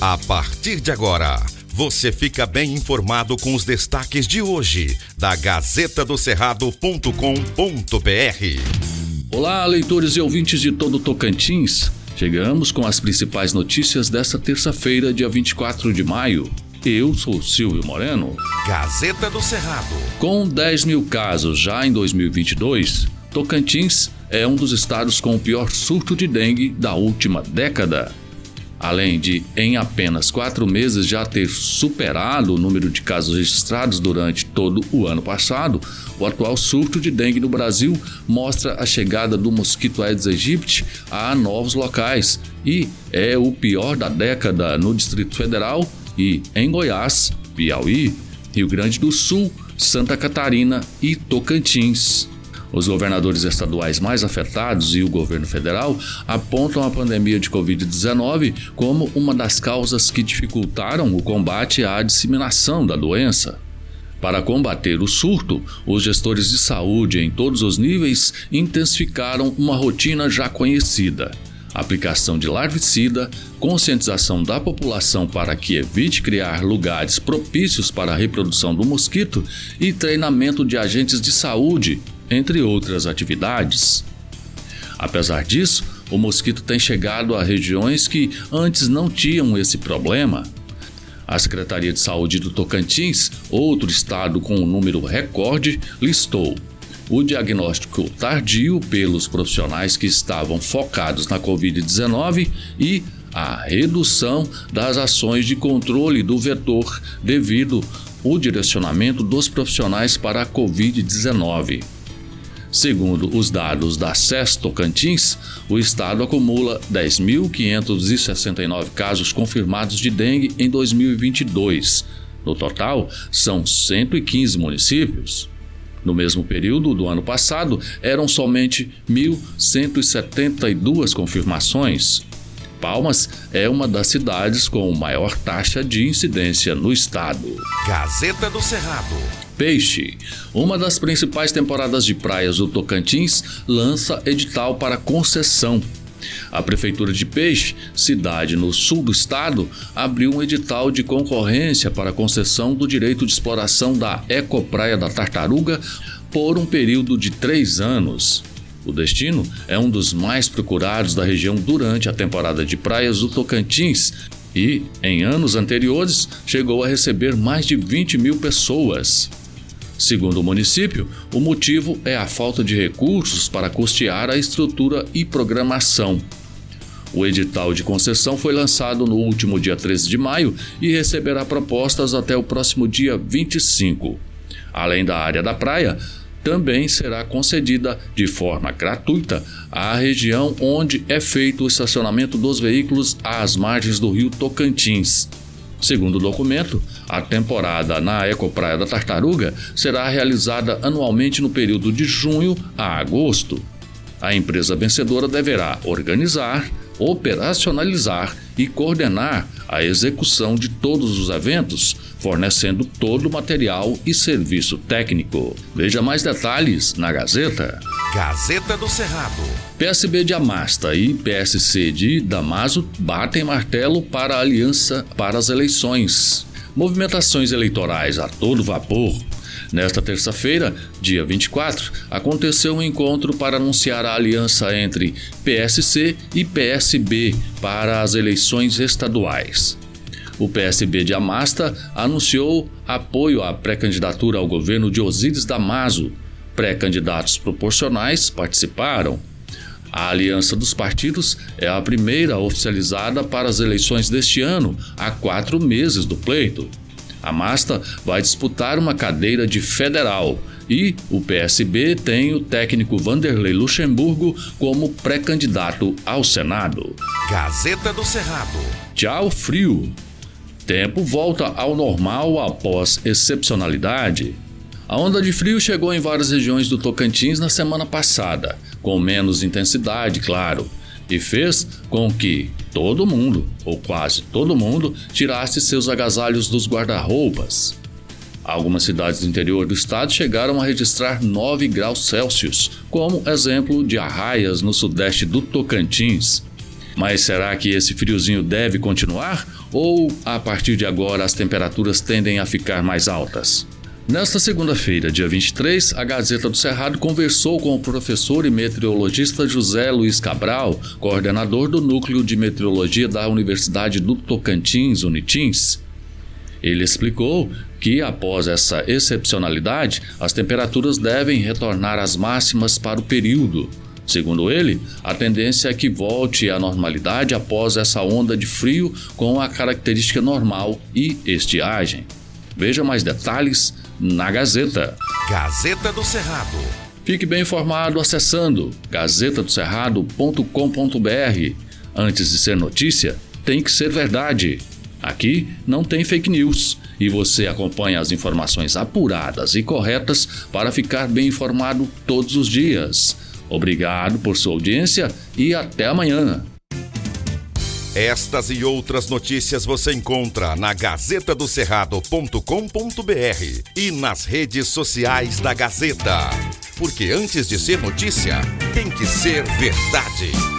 A partir de agora, você fica bem informado com os destaques de hoje da Gazeta do Cerrado.com.br. Olá, leitores e ouvintes de todo Tocantins. Chegamos com as principais notícias desta terça-feira, dia 24 de maio. Eu sou Silvio Moreno. Gazeta do Cerrado. Com 10 mil casos já em 2022, Tocantins é um dos estados com o pior surto de dengue da última década. Além de, em apenas quatro meses, já ter superado o número de casos registrados durante todo o ano passado, o atual surto de dengue no Brasil mostra a chegada do mosquito Aedes aegypti a novos locais e é o pior da década no Distrito Federal e em Goiás, Piauí, Rio Grande do Sul, Santa Catarina e Tocantins. Os governadores estaduais mais afetados e o governo federal apontam a pandemia de Covid-19 como uma das causas que dificultaram o combate à disseminação da doença. Para combater o surto, os gestores de saúde em todos os níveis intensificaram uma rotina já conhecida: aplicação de larvicida, conscientização da população para que evite criar lugares propícios para a reprodução do mosquito e treinamento de agentes de saúde entre outras atividades. Apesar disso, o mosquito tem chegado a regiões que antes não tinham esse problema. A Secretaria de Saúde do Tocantins, outro estado com um número recorde, listou o diagnóstico tardio pelos profissionais que estavam focados na Covid-19 e a redução das ações de controle do vetor devido ao direcionamento dos profissionais para a Covid-19. Segundo os dados da SES Tocantins, o estado acumula 10.569 casos confirmados de dengue em 2022. No total, são 115 municípios. No mesmo período do ano passado, eram somente 1.172 confirmações. Palmas é uma das cidades com maior taxa de incidência no estado. Gazeta do Cerrado. Peixe. Uma das principais temporadas de praias do Tocantins lança edital para concessão. A Prefeitura de Peixe, cidade no sul do estado, abriu um edital de concorrência para concessão do direito de exploração da Ecopraia da Tartaruga por um período de três anos. O destino é um dos mais procurados da região durante a temporada de praias do Tocantins e, em anos anteriores, chegou a receber mais de 20 mil pessoas. Segundo o município, o motivo é a falta de recursos para custear a estrutura e programação. O edital de concessão foi lançado no último dia 13 de maio e receberá propostas até o próximo dia 25. Além da área da praia, também será concedida de forma gratuita à região onde é feito o estacionamento dos veículos às margens do rio Tocantins. Segundo o documento, a temporada na Ecopraia da Tartaruga será realizada anualmente no período de junho a agosto. A empresa vencedora deverá organizar, operacionalizar e coordenar a execução de todos os eventos, fornecendo todo o material e serviço técnico. Veja mais detalhes na Gazeta. Gazeta do Cerrado. PSB de Amasta e PSC de Damaso batem martelo para a aliança para as eleições. Movimentações eleitorais a todo vapor Nesta terça-feira, dia 24, aconteceu um encontro para anunciar a aliança entre PSC e PSB para as eleições estaduais. O PSB de Amasta anunciou apoio à pré-candidatura ao governo de Osíris Damaso. Pré-candidatos proporcionais participaram. A aliança dos partidos é a primeira oficializada para as eleições deste ano, há quatro meses do pleito. A Masta vai disputar uma cadeira de federal e o PSB tem o técnico Vanderlei Luxemburgo como pré-candidato ao Senado. Gazeta do Cerrado. Tchau, frio. Tempo volta ao normal após excepcionalidade. A onda de frio chegou em várias regiões do Tocantins na semana passada, com menos intensidade, claro e fez com que todo mundo, ou quase todo mundo, tirasse seus agasalhos dos guarda-roupas. Algumas cidades do interior do estado chegaram a registrar 9 graus Celsius, como exemplo de Arraias, no sudeste do Tocantins. Mas será que esse friozinho deve continuar? Ou a partir de agora as temperaturas tendem a ficar mais altas? Nesta segunda-feira, dia 23, a Gazeta do Cerrado conversou com o professor e meteorologista José Luiz Cabral, coordenador do Núcleo de Meteorologia da Universidade do Tocantins, Unitins. Ele explicou que, após essa excepcionalidade, as temperaturas devem retornar às máximas para o período. Segundo ele, a tendência é que volte à normalidade após essa onda de frio com a característica normal e estiagem. Veja mais detalhes na Gazeta. Gazeta do Cerrado. Fique bem informado acessando gazetadocerrado.com.br. Antes de ser notícia, tem que ser verdade. Aqui não tem fake news e você acompanha as informações apuradas e corretas para ficar bem informado todos os dias. Obrigado por sua audiência e até amanhã. Estas e outras notícias você encontra na gazetadocerrado.com.br e nas redes sociais da Gazeta. Porque antes de ser notícia, tem que ser verdade.